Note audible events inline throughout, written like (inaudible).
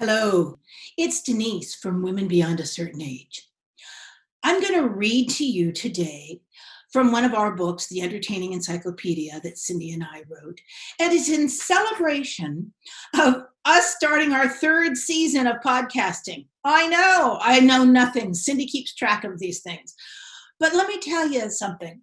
Hello, it's Denise from Women Beyond a Certain Age. I'm going to read to you today from one of our books, The Entertaining Encyclopedia, that Cindy and I wrote. And it's in celebration of us starting our third season of podcasting. I know, I know nothing. Cindy keeps track of these things. But let me tell you something.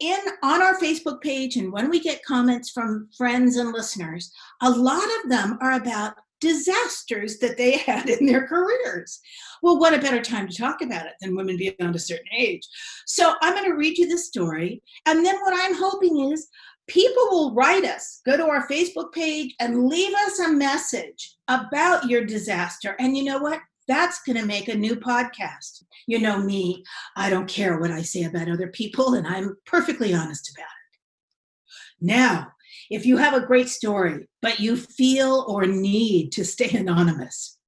In on our Facebook page, and when we get comments from friends and listeners, a lot of them are about disasters that they (laughs) had in their careers. Well, what a better time to talk about it than women beyond a certain age. So I'm going to read you the story. And then what I'm hoping is people will write us, go to our Facebook page and leave us a message about your disaster. And you know what? That's going to make a new podcast. You know me, I don't care what I say about other people, and I'm perfectly honest about it. Now, if you have a great story, but you feel or need to stay anonymous,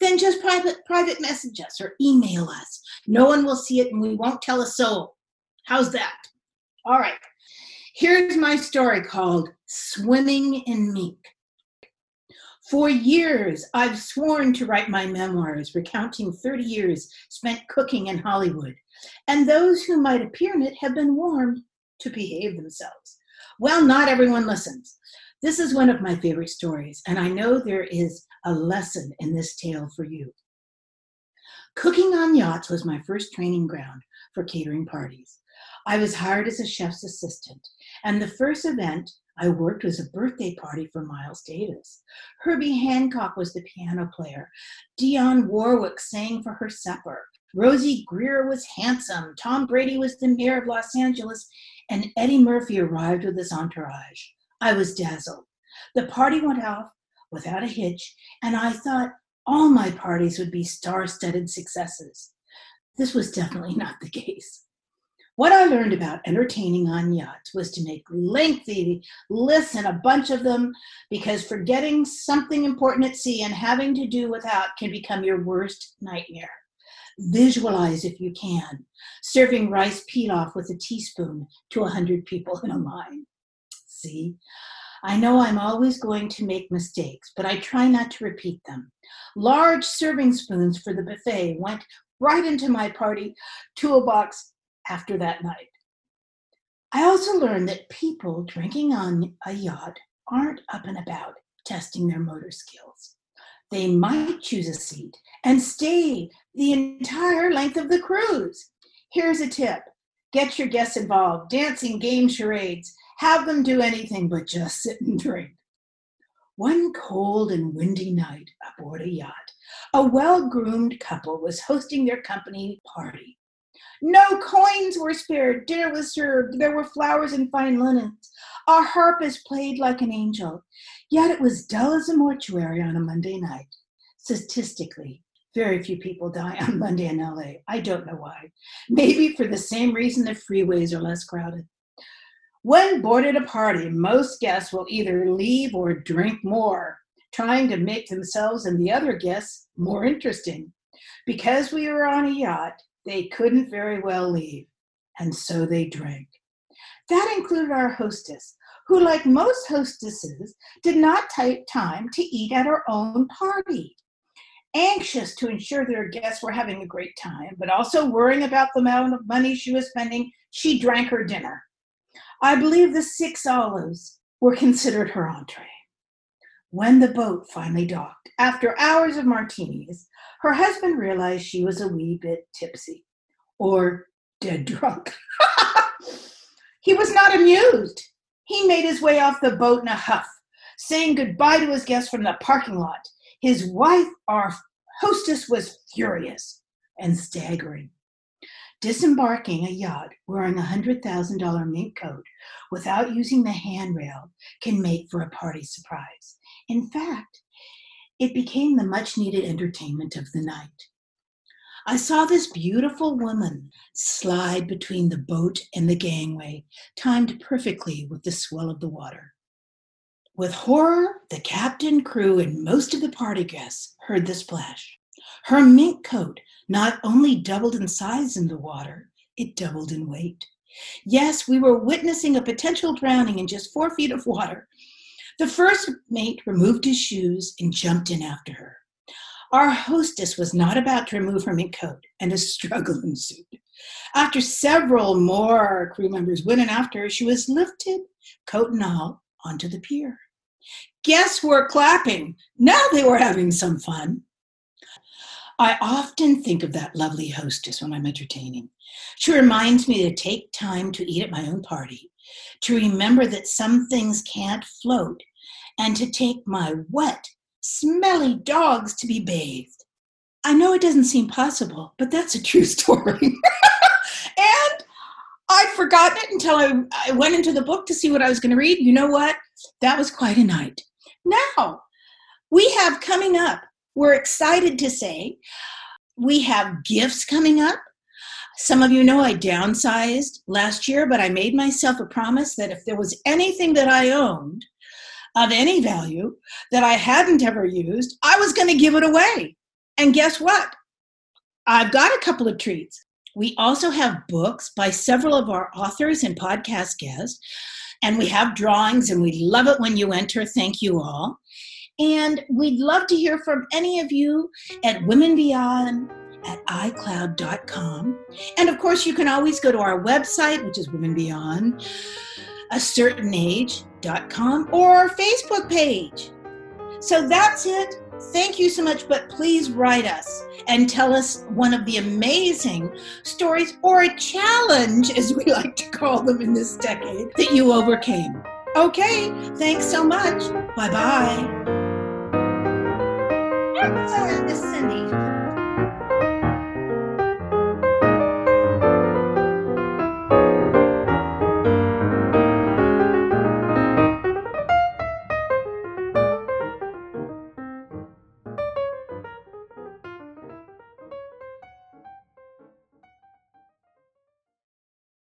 then just private private message us or email us. No one will see it and we won't tell a soul. How's that? All right. Here's my story called Swimming in Mink. For years, I've sworn to write my memoirs recounting 30 years spent cooking in Hollywood, and those who might appear in it have been warned to behave themselves. Well, not everyone listens. This is one of my favorite stories, and I know there is a lesson in this tale for you. Cooking on yachts was my first training ground for catering parties. I was hired as a chef's assistant, and the first event I worked was a birthday party for Miles Davis. Herbie Hancock was the piano player. Dionne Warwick sang for her supper. Rosey Grier was handsome. Tom Bradley was the mayor of Los Angeles, and Eddie Murphy arrived with his entourage. I was dazzled. The party went off without a hitch, and I thought all my parties would be star studded successes. This was definitely not the case. What I learned about entertaining on yachts was to make lengthy lists and a bunch of them because forgetting something important at sea and having to do without can become your worst nightmare. Visualize, if you can, serving rice pilaf with a teaspoon to 100 people in a line. See, I know I'm always going to make mistakes, but I try not to repeat them. Large serving spoons for the buffet went right into my party toolbox after that night. I also learned that people drinking on a yacht aren't up and about testing their motor skills they might choose a seat and stay the entire length of the cruise. Here's a tip get your guests involved, dancing, games, charades. Have them do anything but just sit and drink. One cold and windy night aboard a yacht, a well groomed couple was hosting their company party. No coins were spared. Dinner was served. There were flowers and fine linens. A harpist played like an angel. Yet it was dull as a mortuary on a Monday night. Statistically, very few people die on Monday in LA. I don't know why. Maybe for the same reason the freeways are less crowded. When boarded a party, most guests will either leave or drink more, trying to make themselves and the other guests more interesting. Because we were on a yacht, they couldn't very well leave, and so they drank. That included our hostess, who, like most hostesses, did not take time to eat at her own party. Anxious to ensure their guests were having a great time, but also worrying about the amount of money she was spending, she drank her dinner. I believe the six olives were considered her entree. When the boat finally docked, after hours of martinis, her husband realized she was a wee bit tipsy or dead drunk. (laughs) he was not amused. He made his way off the boat in a huff, saying goodbye to his guests from the parking lot. His wife, our hostess, was furious and staggering. Disembarking a yacht wearing a $100,000 mink coat without using the handrail can make for a party surprise. In fact, it became the much needed entertainment of the night. I saw this beautiful woman slide between the boat and the gangway, timed perfectly with the swell of the water. With horror, the captain, crew, and most of the party guests heard the splash. Her mink coat not only doubled in size in the water, it doubled in weight. Yes, we were witnessing a potential drowning in just four feet of water the first mate removed his shoes and jumped in after her. Our hostess was not about to remove her mink coat, and a struggle ensued. After several more crew members went in after her, she was lifted, coat and all, onto the pier. Guests were clapping. Now they were having some fun. I often think of that lovely hostess when I'm entertaining. She reminds me to take time to eat at my own party, to remember that some things can't float, and to take my wet, smelly dogs to be bathed. I know it doesn't seem possible, but that's a true (laughs) story. and I'd forgotten it until I, I went into the book to see what I was going to read. You know what? That was quite a night. Now, we have coming up we're excited to say we have gifts coming up. Some of you know I downsized last year, but I made myself a promise that if there was anything that I owned of any value that I hadn't ever used, I was going to give it away. And guess what? I've got a couple of treats. We also have books by several of our authors and podcast guests, and we have drawings, and we love it when you enter. Thank you all. And we'd love to hear from any of you at Women Beyond at iCloud.com. And of course, you can always go to our website, which is Women Beyond a certain age.com or our Facebook page. So that's it. Thank you so much, but please write us and tell us one of the amazing stories or a challenge, as we (laughs) like to call them in this decade, that you overcame. Okay, thanks so much. Bye bye. Excellent, Cindy.